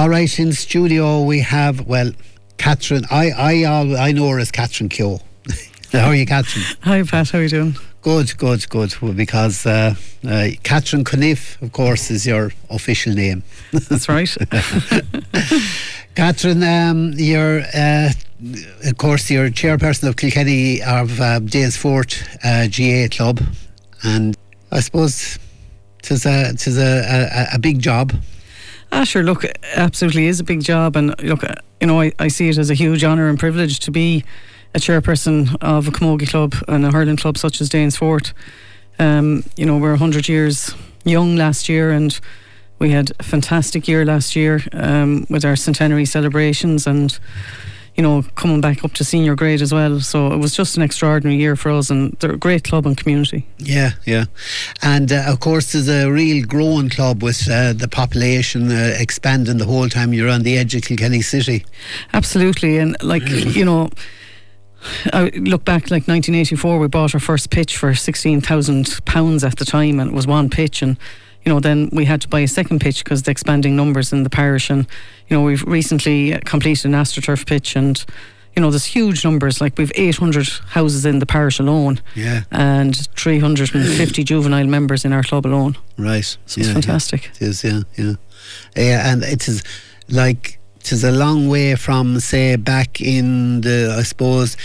All right, in studio we have well, Catherine. I I I know her as Catherine Keogh. how are you, Catherine? Hi, Pat. How are you doing? Good, good, good. Well, because uh, uh, Catherine Cuniffe, of course, is your official name. That's right. Catherine, um, you're, uh, of course, you're chairperson of Kilkenny of uh, Danesfort uh, GAA club, and I suppose it's a it's a, a, a big job. Ah, sure. Look, absolutely is a big job, and look, you know, I, I see it as a huge honour and privilege to be a chairperson of a camogie club and a hurling club such as Danesfort. Um, you know, we're 100 years young last year and we had a fantastic year last year um, with our centenary celebrations and you know, coming back up to senior grade as well. So it was just an extraordinary year for us, and they're a great club and community. Yeah, yeah. And uh, of course, there's a real growing club with uh, the population uh, expanding the whole time you're on the edge of Kilkenny City. Absolutely. And like, you know, I look back like 1984, we bought our first pitch for £16,000 at the time, and it was one pitch. And, you know, then we had to buy a second pitch because the expanding numbers in the parish. And, you know, we've recently uh, completed an AstroTurf pitch and, you know, there's huge numbers. Like we've 800 houses in the parish alone, yeah, and 350 juvenile members in our club alone. Right, so it's fantastic. Yeah. It is, yeah, yeah, yeah, and it is like it is a long way from say back in the I suppose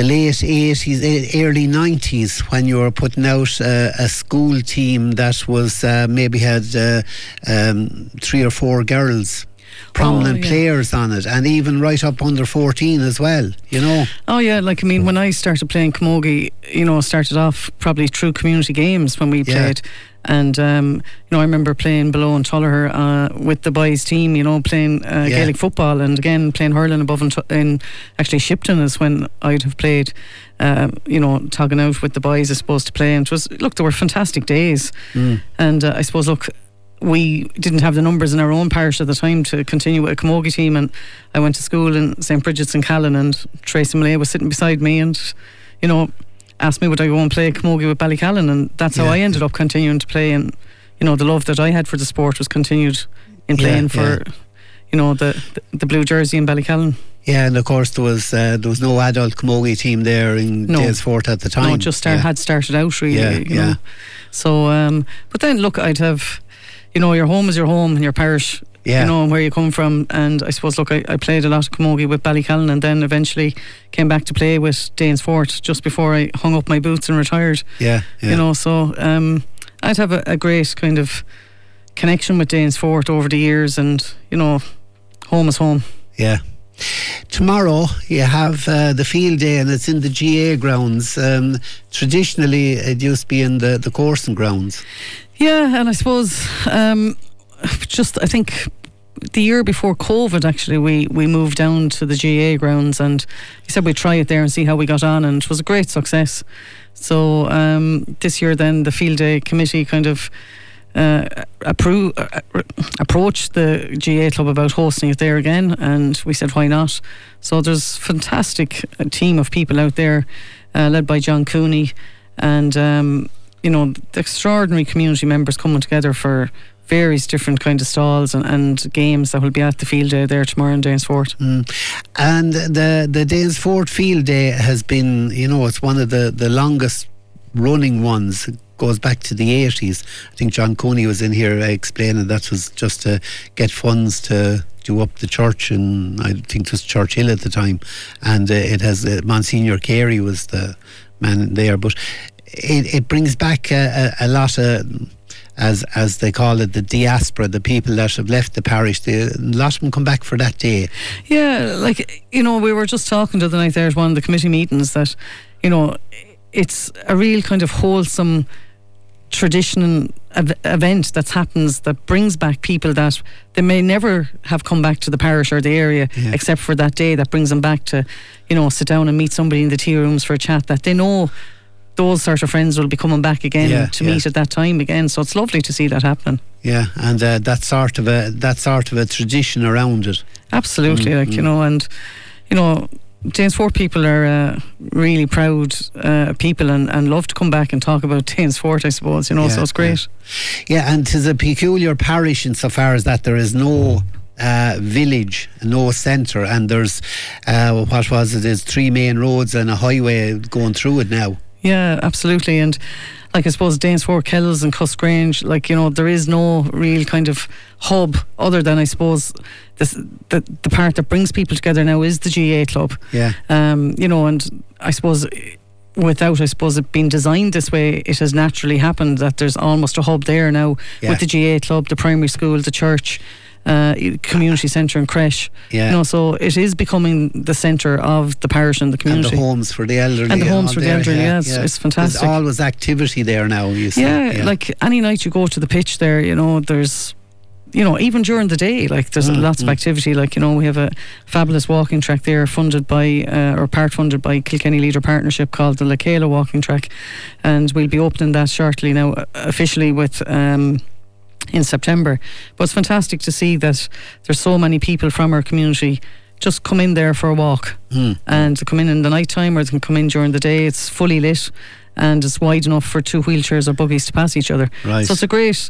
the late 80s, early 90s, when you were putting out uh, a school team that was uh, maybe had uh, um, three or four girls prominent oh, yeah. players on it, and even right up under 14 as well, you know. Oh, yeah, like I mean, when I started playing camogie, you know, started off probably through community games when we yeah. played. And um, you know, I remember playing below in Tullogher uh, with the boys' team. You know, playing uh, yeah. Gaelic football, and again playing hurling above in, in actually Shipton is when I'd have played. Uh, you know, talking out with the boys, I suppose, to play. And it was look, there were fantastic days. Mm. And uh, I suppose, look, we didn't have the numbers in our own parish at the time to continue with a camogie team and I went to school in St Bridget's in Callan and Tracy Millay was sitting beside me and you know asked me would I go and play camogie with Ballycallan and that's yeah, how I ended up continuing to play and you know the love that I had for the sport was continued in playing yeah, for yeah. you know the, the, the blue jersey in Ballycallan yeah, and of course there was uh, there was no adult camogie team there in no. Danesfort at the time. No, just start, had started out really. Yeah, yeah. Know. So, um, but then look, I'd have you know, your home is your home and your parish. Yeah. You know, where you come from. And I suppose, look, I, I played a lot of camogie with Ballycallan and then eventually came back to play with Danesfort just before I hung up my boots and retired. Yeah. yeah. You know, so um, I'd have a, a great kind of connection with Danesfort over the years and, you know, home is home. Yeah. Tomorrow you have uh, the field day and it's in the GAA grounds. Um, traditionally, it used to be in the, the coursing grounds. Yeah, and I suppose um, just I think the year before COVID, actually, we, we moved down to the GAA grounds and he said we'd try it there and see how we got on, and it was a great success. So um, this year, then the field day committee kind of uh, appro- uh, approached the GAA club about hosting it there again, and we said why not. So there's fantastic uh, team of people out there, uh, led by John Cooney, and um, you know, extraordinary community members coming together for various different kind of stalls and, and games that will be at the field day there tomorrow in Danesfort. Mm. And the the Danesfort field day has been, you know, it's one of the, the longest running ones. It goes back to the 80s. I think John Coney was in here explaining that was just to get funds to do up the church, and I think it was Churchill at the time. And uh, it has uh, Monsignor Carey was the man there, but it, it brings back a, a, a lot of as as they call it, the diaspora, the people that have left the parish. They, a lot of them come back for that day. Yeah, like you know, we were just talking to the night there at one of the committee meetings that you know it's a real kind of wholesome tradition and event that happens that brings back people that they may never have come back to the parish or the area yeah. except for that day that brings them back to you know sit down and meet somebody in the tea rooms for a chat that they know those sort of friends will be coming back again yeah, to yeah. meet at that time again. So it's lovely to see that happen. Yeah, and uh, that sort of a that sort of a tradition around it. Absolutely, mm, like mm. you know, and you know, Danesfort people are uh, really proud uh, people and, and love to come back and talk about Danesfort, I suppose, you know, yeah, so it's great. Yeah, yeah and it's a peculiar parish insofar as that there is no uh, village, no centre, and there's uh, what was it? There's three main roads and a highway going through it now. Yeah, absolutely, and like I suppose Danesfort, Kells, and Cuffesgrange, like you know, there is no real kind of hub other than I suppose this, the the part that brings people together now is the GAA club. Yeah. Um, you know, and I suppose without, I suppose, it being designed this way, it has naturally happened that there's almost a hub there now yeah. with the GAA club, the primary school, the church. Uh, community centre and creche. Yeah. You know, so it is becoming the centre of the parish and the community. And the homes for the elderly. And the homes for the elderly, yeah, it's, yeah. it's fantastic. There's always activity there now, you see. Yeah, yeah, like any night you go to the pitch there, you know, there's you know, even during the day, like there's mm, lots mm. of activity. Like you know, we have a fabulous walking track there, funded by uh, or part funded by Kilkenny Leader Partnership called the Lakela Walking Track, and we'll be opening that shortly now uh, officially with. Um, in September, but it's fantastic to see that there's so many people from our community just come in there for a walk mm. and to come in in the night time or they can come in during the day. It's fully lit and it's wide enough for two wheelchairs or buggies to pass each other. Right. So it's a great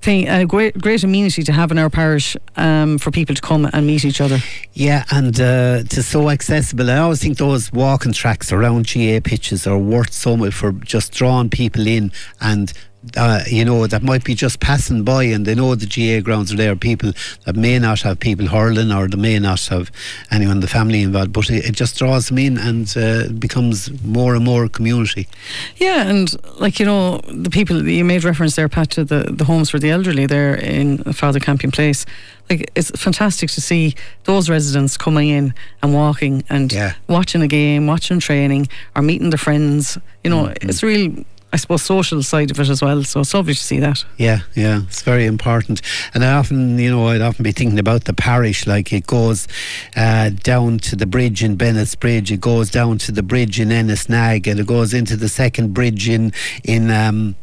thing, a great, great amenity to have in our parish um, for people to come and meet each other. Yeah, and uh, it's so accessible. I always think those walking tracks around GAA pitches are worth so much for just drawing people in and uh, you know, that might be just passing by and they know the GAA grounds are there. People that may not have people hurling or they may not have anyone in the family involved, but it, it just draws them in and uh, becomes more and more community. Yeah, and like, you know, the people, you made reference there, Pat, to the, the homes for the elderly there in Father Campion Place like it's fantastic to see those residents coming in and walking and yeah. watching a game, watching training, or meeting their friends. You know, mm-hmm. it's really I suppose, social side of it as well. So it's lovely to see that. Yeah, yeah, it's very important. And I often, you know, I'd often be thinking about the parish, like it goes uh, down to the bridge in Bennett's Bridge, it goes down to the bridge in Ennisnag, and it goes into the second bridge in in um,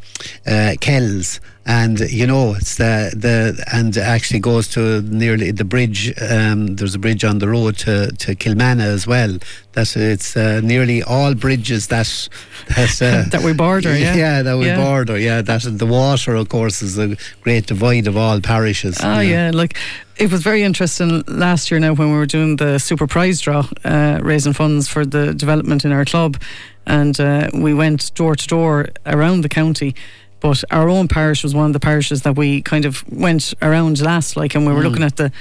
uh, Kells and you know it's the the and actually goes to nearly the bridge. Um, there's a bridge on the road to to Kilmanagh as well. That it's uh, nearly all bridges that that uh, that we border. Yeah, yeah, that we yeah. border. Yeah, that the water, of course, is a great divide of all parishes. Oh yeah, like it was very interesting last year. Now when we were doing the super prize draw, uh, raising funds for the development in our club, and uh, we went door to door around the county. But our own parish was one of the parishes that we kind of went around last, like, and we were mm. looking at the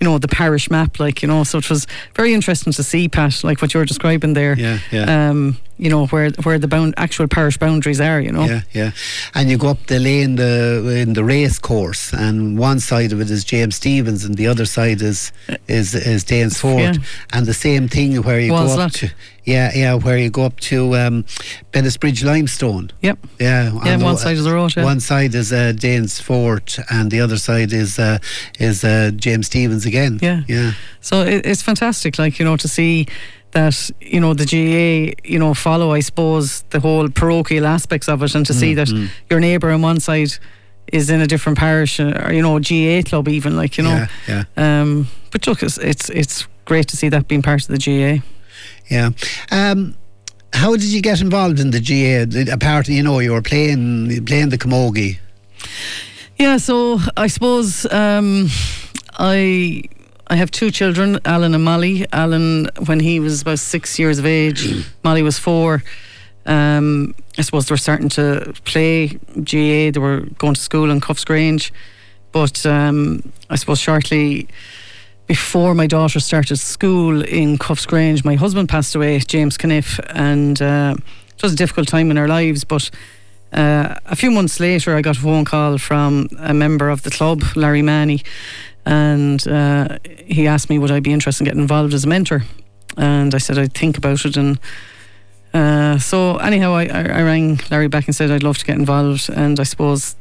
you know the parish map like you know. So it was very interesting to see Pat like what you're describing there. Yeah yeah. Um, you know where where the bound actual parish boundaries are you know yeah yeah and you go up the lane the in the race course and one side of it is James Stephens and the other side is is is Danesfort yeah. and the same thing where you go up to yeah, yeah, where you go up to um, Bridge Limestone. Yep. Yeah. Yeah, on one side of the road. Yeah. One side is uh, Danesfort, and the other side is uh, is uh, James Stephens again. Yeah. Yeah. So it, it's fantastic, like you know, to see that you know the GAA you know follow I suppose the whole parochial aspects of it and to mm, see that mm. your neighbour on one side is in a different parish uh, or you know GAA club even like you know yeah, yeah. Um, but look it's, it's it's great to see that being part of the GAA yeah. Um, how did you get involved in the GAA? Apart, you know, you were playing playing the camogie. Yeah, so I suppose um, I I have two children, Alan and Molly. Alan, when he was about six years of age, Molly was four. Um, I suppose they were starting to play GAA. They were going to school in Cuffesgrange, but um, I suppose shortly before my daughter started school in Cuffesgrange, my husband passed away, James Cuniffe, and uh, it was a difficult time in our lives. But uh, a few months later, I got a phone call from a member of the club, Larry Manny, and uh, he asked me would I be interested in getting involved as a mentor, and I said I'd think about it and. Uh, so anyhow, I, I, rang Larry back and said I'd love to get involved, and I suppose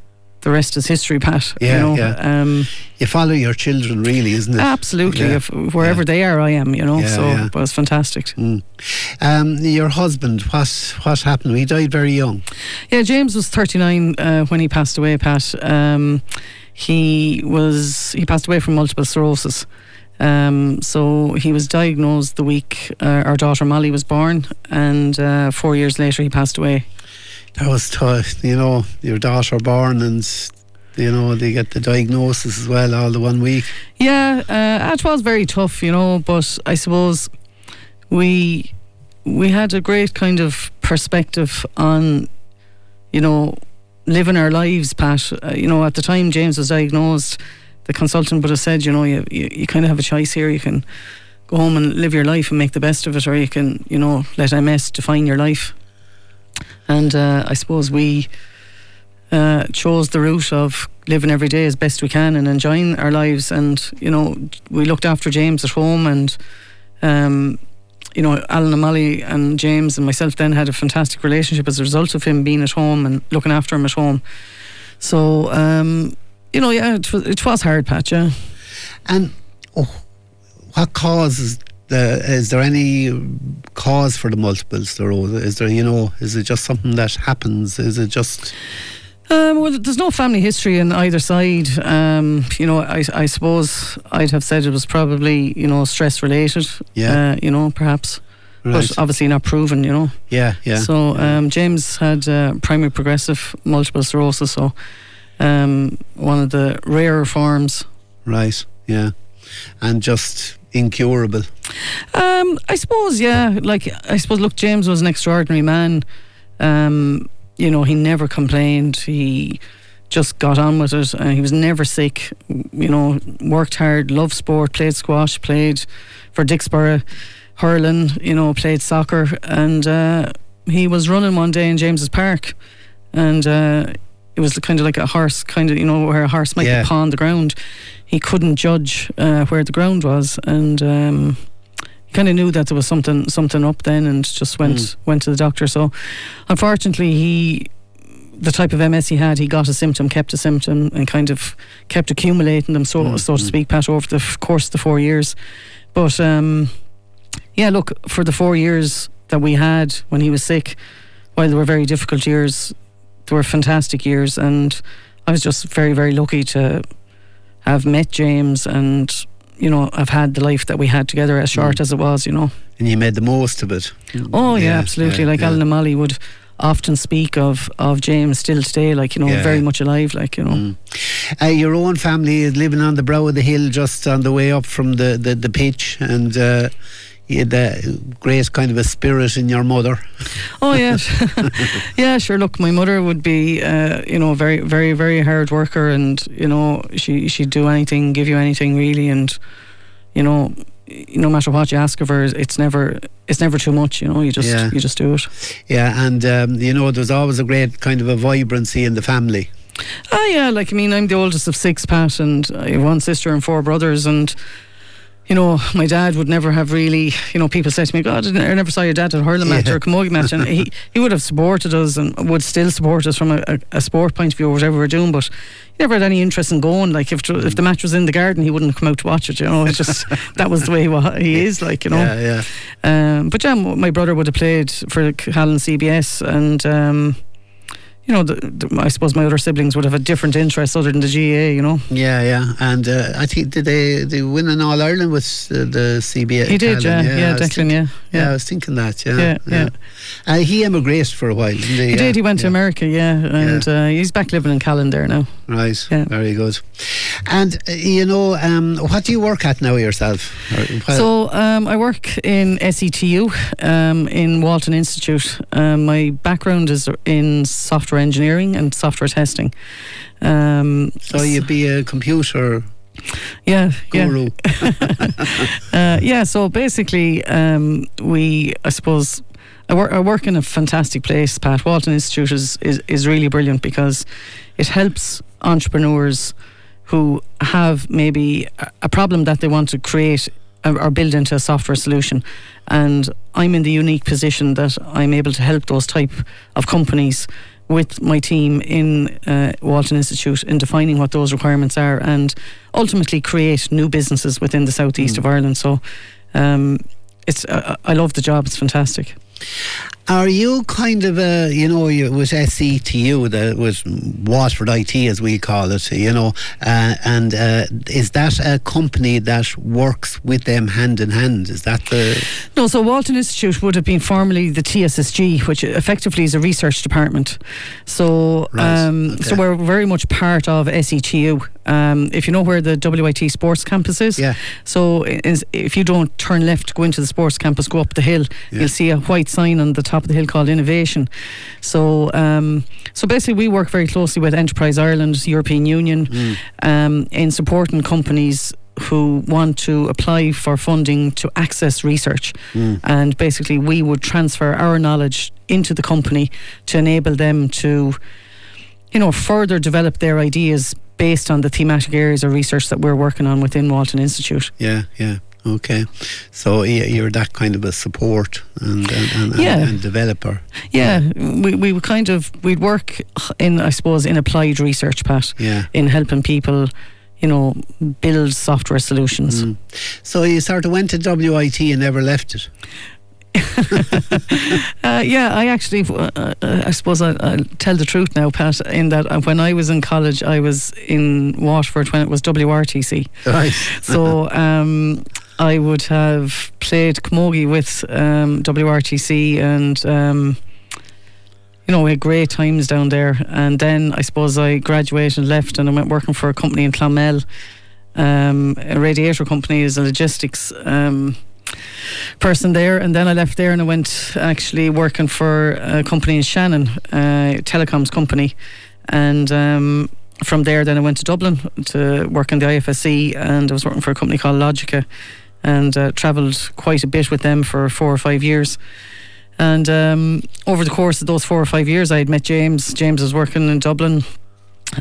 the rest is history, Pat. Yeah, you know? yeah. Um, you follow your children, really, isn't it? Absolutely. Yeah. If, wherever yeah. they are, I am. You know, yeah, so yeah. was fantastic. Mm. Um, your husband, what what happened? He died very young. Yeah, James was thirty nine uh, when he passed away. Pat. Um, he was he passed away from multiple sclerosis. Um, so he was diagnosed the week uh, our daughter Molly was born, and uh, four years later he passed away that was tough. You know, your daughter born and You know, they get the diagnosis as well, all the one week. Yeah, uh, it was very tough, you know, but I suppose we we had a great kind of perspective on, you know, living our lives, Pat. Uh, you know, at the time James was diagnosed, the consultant would have said, you know, you, you, you kind of have a choice here. You can go home and live your life and make the best of it, or you can, you know, let MS define your life. And uh, I suppose we uh, chose the route of living every day as best we can and enjoying our lives. And you know, we looked after James at home, and um, you know, Alan Molly and James and myself then had a fantastic relationship as a result of him being at home and looking after him at home. So, um, you know, yeah, it was, it was hard, Pat. Yeah. And oh, what causes the, is there any cause for the multiple sclerosis? Is there, you know, is it just something that happens? Is it just um, well, there's no family history on either side. Um, you know, I, I suppose I'd have said it was probably, you know, stress related. Yeah. Uh, you know, perhaps. right? But obviously not proven, you know. yeah, yeah. So um, James had uh, primary progressive multiple sclerosis, so um, one of the rarer forms. right, yeah, and just incurable. Um, I suppose, yeah. Like I suppose, look, James was an extraordinary man. Um, you know, he never complained. He just got on with it. Uh, he was never sick. You know, worked hard, loved sport, played squash, played for Dicksboro, hurling. You know, played soccer, and uh, he was running one day in James's Park, and. Uh, it was kind of like a horse, kind of, you know, where a horse might Yeah. be on the ground. He couldn't judge uh, where the ground was, and um, kind of knew that there was something something up then, and just went Mm. went to the doctor. So, unfortunately, he the type of MS he had, he got a symptom, kept a symptom, and kind of kept accumulating them, so Mm, so to mm. speak, Pat, over the f- course of the four years. But um, yeah, look for the four years that we had when he was sick, while they were very difficult years, they were fantastic years, and I was just very very lucky to have met James and you know have had the life that we had together, as short Mm. as it was, you know. And you made the most of it. Oh yeah, absolutely. yeah, like yeah. Alan and Molly would often speak of of James still today, like you know, Yeah. very much alive, like you know. Mm. Uh, your own family is living on the brow of the hill, just on the way up from the, the, the pitch, and uh, you had a great kind of a spirit in your mother. Oh yeah, yeah. Sure. Look, my mother would be, uh, you know, very, very, very hard worker, and you know, she she'd do anything, give you anything, really, and you know, no matter what you ask of her, it's never it's never too much. You know, you just Yeah. you just do it. Yeah, and um, you know, there's always a great kind of a vibrancy in the family. Ah, yeah. Like I mean, I'm the oldest of six, Pat, and I have one sister and four brothers, and. You know, my dad would never have really. You know, people say to me, "God, I never saw your dad at a hurling match Yeah. or a camogie match," and he, he would have supported us and would still support us from a, a, a sport point of view or whatever we're doing. But he never had any interest in going. Like if if the match was in the garden, he wouldn't come out to watch it. You know, it's just that was the way wha- he is. Like you know, Yeah, yeah. um, but yeah, my brother would have played for Callan CBS, and um, you know, the, the, I suppose my other siblings would have a different interest other than the GAA. You know, Yeah, yeah, and uh, I think did they they win in All Ireland with uh, the CBA? he did, yeah, yeah, I Declan, yeah, Yeah, I was thinking that. Yeah, Yeah, yeah. Uh, he emigrated for a while. Didn't he? He Yeah, did. He went to. America, yeah, and Uh, he's back living in there now. Right. Yeah. Very good. And uh, you know, um, what do you work at now yourself? So um, I work in SETU um, in Walton Institute. Um, my background is in software engineering and software testing. Um, so you'd be a computer yeah, yeah. guru. Uh, yeah, so basically, um, we, I suppose, I work, I work in a fantastic place, Pat. Walton Institute is, is, is really brilliant because it helps entrepreneurs who have maybe a- problem that they want to create or build into a software solution. And I'm in the unique position that I'm able to help those type of companies with my team in uh, Walton Institute in defining what those requirements are and ultimately create new businesses within the southeast Mm. of Ireland. So um, it's uh, I love the job. It's fantastic. Are you kind of a, you know, you, with SETU, that was Waterford IT as we call it, you know, uh, and uh, is that a company that works with them hand in hand? Is that the. No, so Walton Institute would have been formerly the TSSG, which effectively is a research department. So, right. um, okay. so we're very much part of SETU. Um, if you know where the WIT Sports Campus is, yeah. So is, if you don't turn left, go into the sports campus, go up the hill, yeah. you'll see a white sign on the top of the hill called Innovation. So, um, so basically, we work very closely with Enterprise Ireland, European Union, mm. um, in supporting companies who want to apply for funding to access research. Mm. And basically, we would transfer our knowledge into the company to enable them to, you know, further develop their ideas based on the thematic areas of research that we're working on within Walton Institute. Yeah, yeah. Okay, so you're that kind of a support and and, and, yeah. and, developer. Yeah, we we kind of we'd work in I suppose in applied research, Pat. Yeah, in helping people you know, build software solutions. Mm. So you sort of went to WIT and never left it. uh, yeah, I actually, uh, uh, I suppose I, will tell the truth now, Pat, in that uh, when I was in college, I was in Waterford when it was WRTC. Right. so um, I would have played camogie with um, WRTC and. Um, you know, we had great times down there. And then I suppose I graduated and left and I went working for a company in Clonmel, um, a radiator company as a logistics um, person there. And then I left there and I went actually working for a company in Shannon, a telecoms company. And um, from there, then I went to Dublin to work in the IFSC and I was working for a company called Logica and uh, travelled quite a bit with them for four or five years. And um, over the course of those four or five years, I had met James. James was working in Dublin,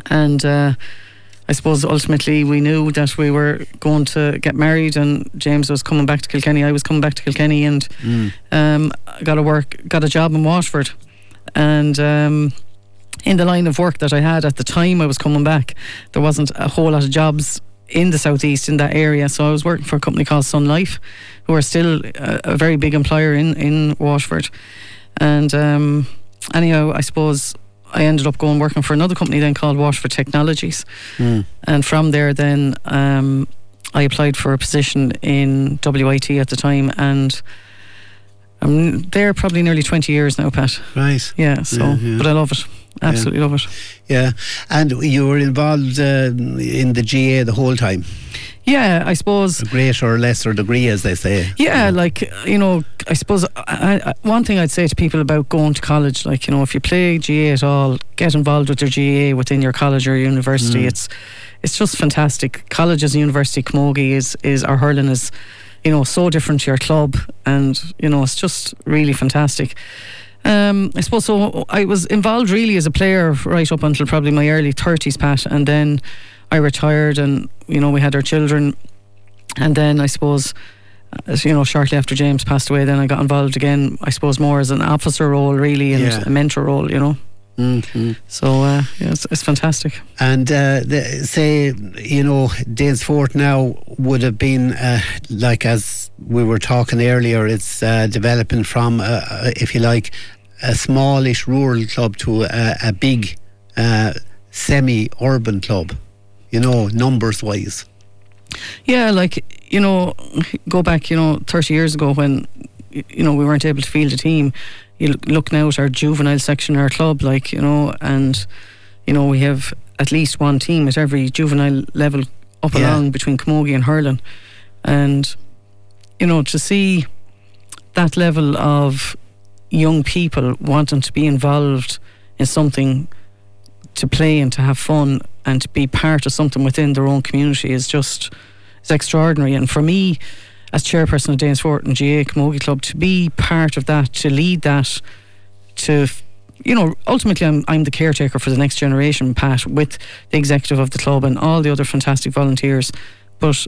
and uh, I suppose ultimately we knew that we were going to get married, and James was coming back to Kilkenny. I was coming back to Kilkenny, and mm. um, got a work, got a job in Waterford, and. Um, in the line of work that I had at the time I was coming back, there wasn't a whole lot of jobs in the southeast in that area. So I was working for a company called Sun Life, who are still a, a very big employer in in Waterford. And um, anyhow, I suppose I ended up going working for another company then called Waterford Technologies, mm. and from there then um, I applied for a position in WIT at the time and. I'm there probably nearly 20 years now, Pat. Right. Yeah, so, yeah, yeah. but I love it. Absolutely yeah. love it. Yeah. And you were involved uh, in the GAA the whole time? Yeah, I suppose. A greater or lesser degree, as they say. Yeah, like, you know, I suppose I, I, one thing I'd say to people about going to college, like, you know, if you play GAA at all, get involved with your GAA within your college or university. Mm. It's it's just fantastic. Colleges and university camogie is, is, our hurling is, you know, so different to your club. And, you know, it's just really fantastic. Um, I suppose so. I was involved really as a player right up until probably my early 30s, Pat, and then I retired and, you know, we had our children. And then I suppose, as you know, shortly after James passed away, then I got involved again, I suppose, more as an officer role, really, and yeah. a mentor role, you know. Mm-hmm. So uh, yeah, it's, it's, fantastic. And uh, the, say, you know, Danesfort now would have been uh, like as we were talking earlier. It's uh, developing from, uh, uh, if you like, a smallish rural club to a, a big uh, semi-urban club. You know, numbers wise. Yeah, like you know, go back, you know, thirty years ago when you know we weren't able to field a team you look now at our juvenile section, our club, like you know, and you know we have at least one team at every juvenile level up yeah. along between camogie and hurling, and you know to see that level of young people wanting to be involved in something to play and to have fun and to be part of something within their own community is just it's extraordinary and for me as chairperson of Danesfort and GAA Camogie Club to be part of that, to lead that, to you know, ultimately, I'm, I'm the caretaker for the next generation, Pat, with the executive of the club and all the other fantastic volunteers. But,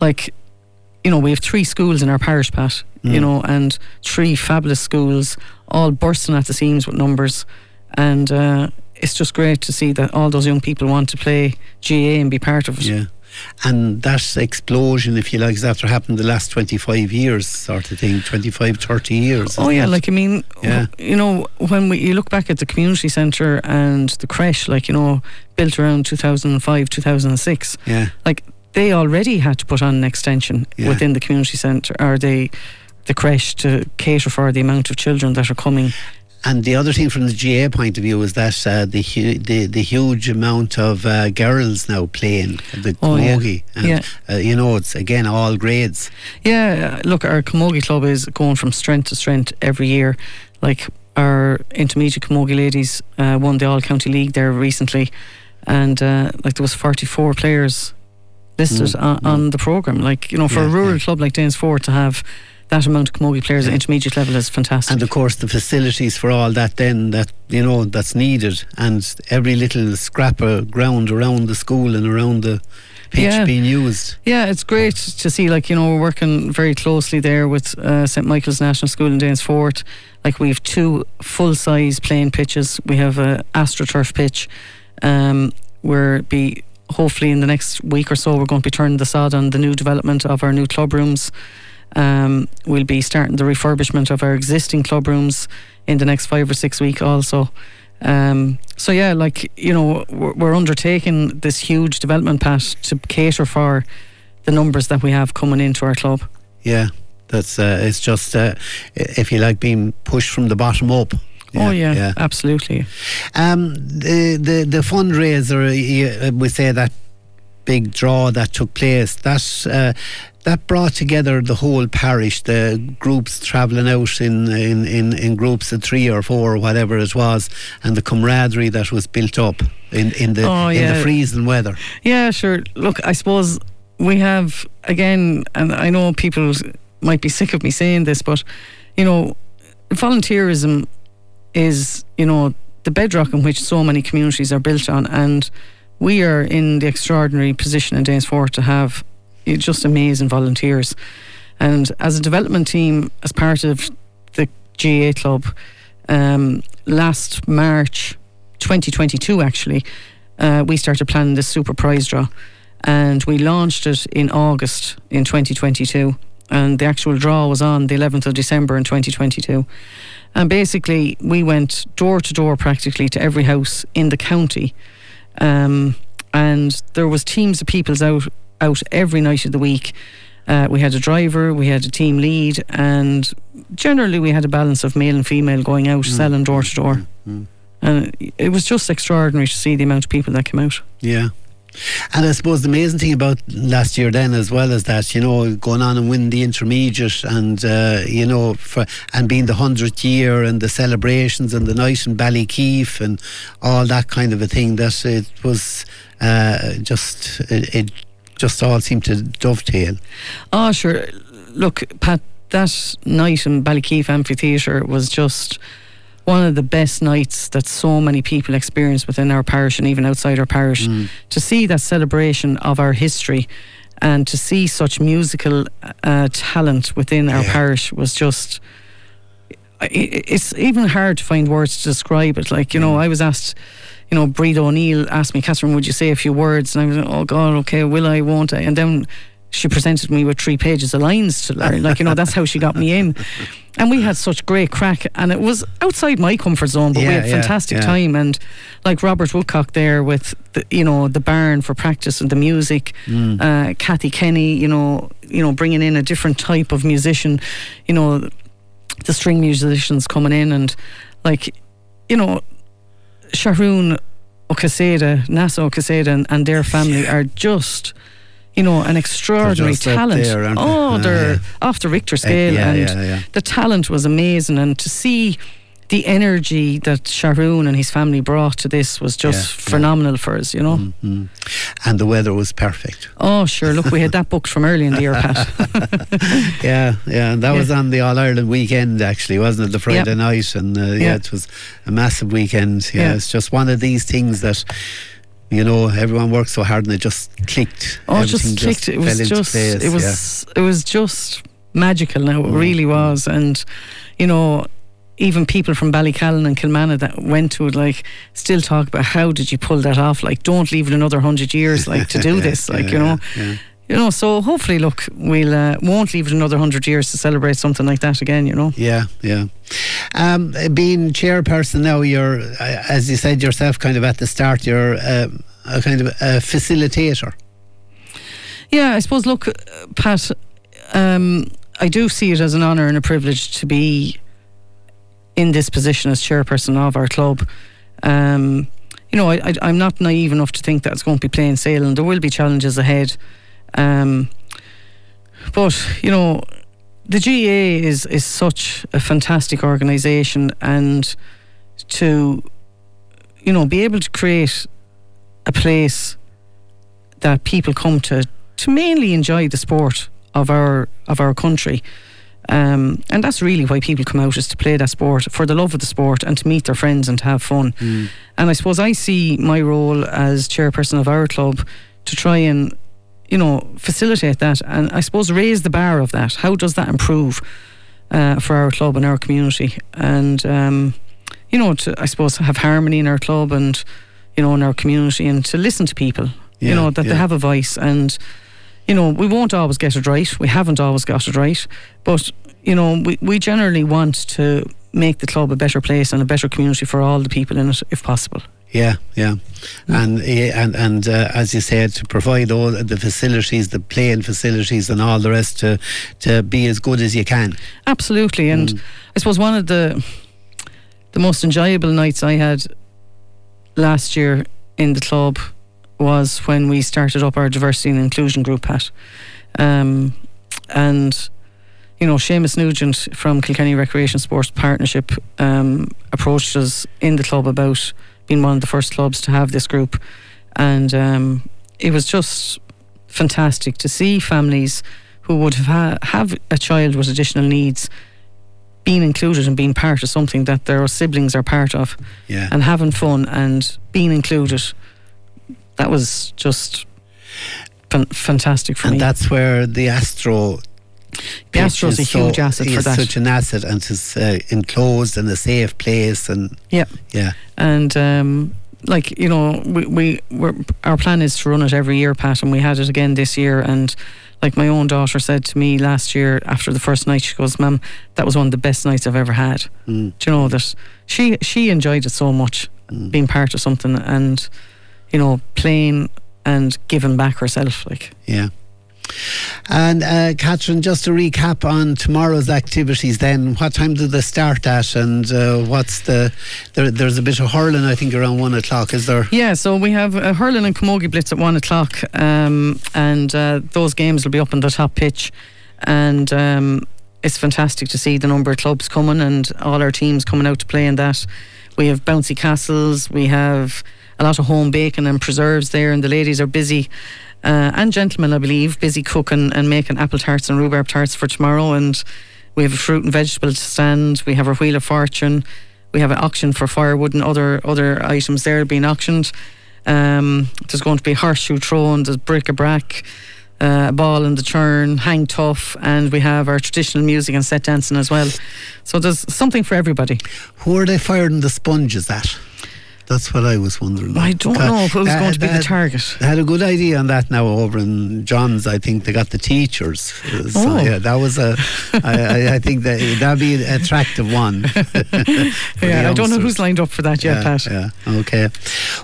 like, you know, we have three schools in our parish, Pat, mm. you know, and three fabulous schools, all bursting at the seams with numbers. And uh, it's just great to see that all those young people want to play GAA and be part of it. Yeah. And that explosion, if you like, is after happened the last 25 years, sort of thing, 25, 30 years. Oh, yeah, it? like, I mean, yeah. you know, when we, you look back at the community centre and the creche, like, you know, built around 2005, 2006, yeah. like, they already had to put on an extension yeah. within the community centre, or they the creche to cater for the amount of children that are coming. And the other thing from the GAA point of view is that uh, the, hu- the the huge amount of uh, girls now playing the oh, camogie, yeah. and yeah. Uh, you know it's again all grades. Yeah, look, our camogie club is going from strength to strength every year. Like our intermediate camogie ladies uh, won the All County League there recently, and uh, like there was forty four players listed mm, on, mm. on, the program. Like you know, for yeah, a rural club like Danesfort to have that amount of camogie players yeah. at intermediate level is fantastic. And of course, the facilities for all that then that you know that's needed, and every little scrap of ground around the school and around the pitch yeah. being used. Yeah, it's great to see. Like you know, we're working very closely there with uh, St Michael's National School in Danesfort. Like we have two full size playing pitches. We have a AstroTurf pitch. Um, where be hopefully in the next week or so we're going to be turning the sod on the new development of our new club rooms um, we'll be starting the refurbishment of our existing club rooms in the next five or six weeks also. Um, so yeah, like you know, we're, we're, undertaking this huge development path to cater for the numbers that we have coming into our club. Yeah, that's uh, it's just uh, if you like being pushed from the bottom up. Yeah, oh yeah, yeah, absolutely. Um, the the the fundraiser, we say that big draw that took place. That uh, that brought together the whole parish, the groups travelling out in, in, in, in, groups of three or four or whatever it was, and the camaraderie that was built up in, in the oh, yeah. in the freezing weather. Yeah, sure. Look, I suppose we have again, and I know people might be sick of me saying this, but you know, volunteerism is you know the bedrock in which so many communities are built on, and we are in the extraordinary position in Danesfort to have just amazing volunteers. And as a development team, as part of the GAA club, um, last March 2022, actually, uh, we started planning this super prize draw. And we launched it in August in 2022. And the actual draw was on the 11th of December in 2022. And basically, we went door to door practically to every house in the county. Um, and there was teams of peoples out out every night of the week. Uh, we had a driver, we had a team lead, and generally we had a balance of male and female going out mm. selling door to door. Mm. And it was just extraordinary to see the amount of people that came out. Yeah. And I suppose the amazing thing about last year then as well is that, you know, going on and winning the intermediate and, uh, you know, for, and being the 100th year and the celebrations and the night in Ballykeefe and all that kind of a thing, that it was uh, just, it, it just all seemed to dovetail. Oh, sure. Look, Pat, that night in Ballykeefe Amphitheatre was just one of the best nights that so many people experience within our parish and even outside our parish. Mm. To see that celebration of our history and to see such musical uh, talent within our yeah. parish was just. It's even hard to find words to describe it. Like, you know, mm. I was asked you know, Breed O'Neill asked me, Catherine, would you say a few words? And I was like, oh God, okay, will I, won't I? And then she presented me with three pages of lines to learn. Like, you know, that's how she got me in. And we had such great crack, and it was outside my comfort zone, but yeah, we had fantastic yeah, yeah. time. And like Robert Woodcock there with, the, you know, the barn for practice and the music, mm. uh, Kathy Kenny, you know, you know, bringing in a different type of musician, you know, the string musicians coming in, and like, you know, Sharon Okaseda, NASA Okaseda, and, and their family are just you know, an extraordinary talent. There, oh, they? they're uh, off the Richter scale, uh, yeah, and yeah, the talent was amazing. And to see the energy that Sharon and his family brought to this was just yeah, phenomenal yeah. for us, you know. Mm-hmm. And the weather was perfect. Oh, sure. Look, we had that booked from early in the year, Pat. yeah, yeah. And that yeah. was on the All Ireland weekend, actually, wasn't it? The Friday night. And uh, yeah. it was a massive weekend. Yeah, it's just one of these things that you know, everyone worked so hard and it just clicked. Oh, it just clicked. Just it was just, place, it was, yeah. it was just magical. Now it mm. really was, and you know, even people from Ballycallan and Kilmanagh that went to it, like, still talk about how did you pull that off? Like, don't leave it another hundred years, like, to do Yeah, this, like, yeah, you know. You know, so hopefully, look, we'll uh, won't leave it another hundred years to celebrate something like that again. You know. Yeah, yeah. Um, being chairperson now, you're, uh, as you said yourself, kind of at the start, you're uh, a kind of a facilitator. Yeah, I suppose. Look, Pat, um, I do see it as an honour and a privilege to be in this position as chairperson of our club. Um, you know, I, I, am not naive enough to think that it's going to be plain sailing. There will be challenges ahead. Um, but you know, the GAA is is such a fantastic organisation, and to you know be able to create a place that people come to to mainly enjoy the sport of our of our country. Um, and that's really why people come out is to play that sport for the love of the sport and to meet their friends and to have fun. Mm. And I suppose I see my role as chairperson of our club to try and you know facilitate that and I suppose raise the bar of that. How does that improve uh, for our club and our community? And um, you know, to I suppose have harmony in our club and you know in our community and to listen to people. Yeah, you know that yeah. they have a voice and you know, we won't always get it right. We haven't always got it right. But, you know, we, we generally want to make the club a better place and a better community for all the people in it, if possible. Yeah, yeah, and and and uh, as you said, to provide all the facilities, the playing facilities, and all the rest to to be as good as you can. Absolutely. And Mm. I suppose one of the the most enjoyable nights I had last year in the club was when we started up our diversity and inclusion group, Pat. Um, and, you know, Seamus Nugent from Kilkenny Recreation Sports Partnership um, approached us in the club about being one of the first clubs to have this group. And um, it was just fantastic to see families who would have ha- have a child with additional needs being included and being part of something that their siblings are part of Yeah, and having fun and being included. That was just fan- fantastic for and me. And that's where the Astro. The pitch is a huge asset for that. such an asset, and it's uh, enclosed and a safe place, and Yeah. yeah, and um, like you know, we we we're, our plan is to run it every year, Pat, and we had it again this year. And like my own daughter said to me last year after the first night, she goes, "Mum, that was one of the best nights I've ever had." Mm. Do you know that she she enjoyed it so much, Mm. being part of something and you know playing and giving back herself. Like yeah. And uh, Catherine, just to recap on tomorrow's activities, then what time do they start at, and uh, what's the? There, there's a bit of hurling, I think, around one o'clock. Is there? Yeah, so we have uh, hurling and camogie blitz at one o'clock, um, and uh, those games will be up on the top pitch, and um, it's fantastic to see the number of clubs coming and all our teams coming out to play in that. We have bouncy castles, we have a lot of home bacon and preserves there, and the ladies are busy. Uh, and gentlemen, I believe, busy cooking and making apple tarts and rhubarb tarts for tomorrow. And we have a fruit and vegetable stand. We have our wheel of fortune. We have an auction for firewood and other other items there being auctioned. Um, there's going to be horseshoe throwing, there's bric-a-brac, uh, a ball in the churn, hang tough, and we have our traditional music and set dancing as well. So there's something for everybody. Who are they firing the sponges at? That's what I was wondering. I don't Uh, know if it was uh, going to be the target. They had a good idea on that now over in John's. I think they got the teachers. Uh, So, Oh. yeah, that was a. I, I, I think that that'd be an attractive one. Yeah, I don't know who's lined up for that yet, yeah, Pat. Yeah. Okay.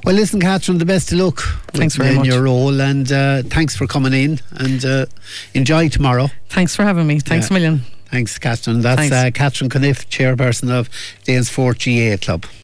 Well, listen, Catherine, the best of luck. Thanks very much. your role, and uh, thanks for coming in. And uh, enjoy tomorrow. Thanks for having me. Thanks Yeah. a million. Thanks, Catherine. That's Thanks. Uh, Catherine Cuniffe, chairperson of Danesfort GAA Club.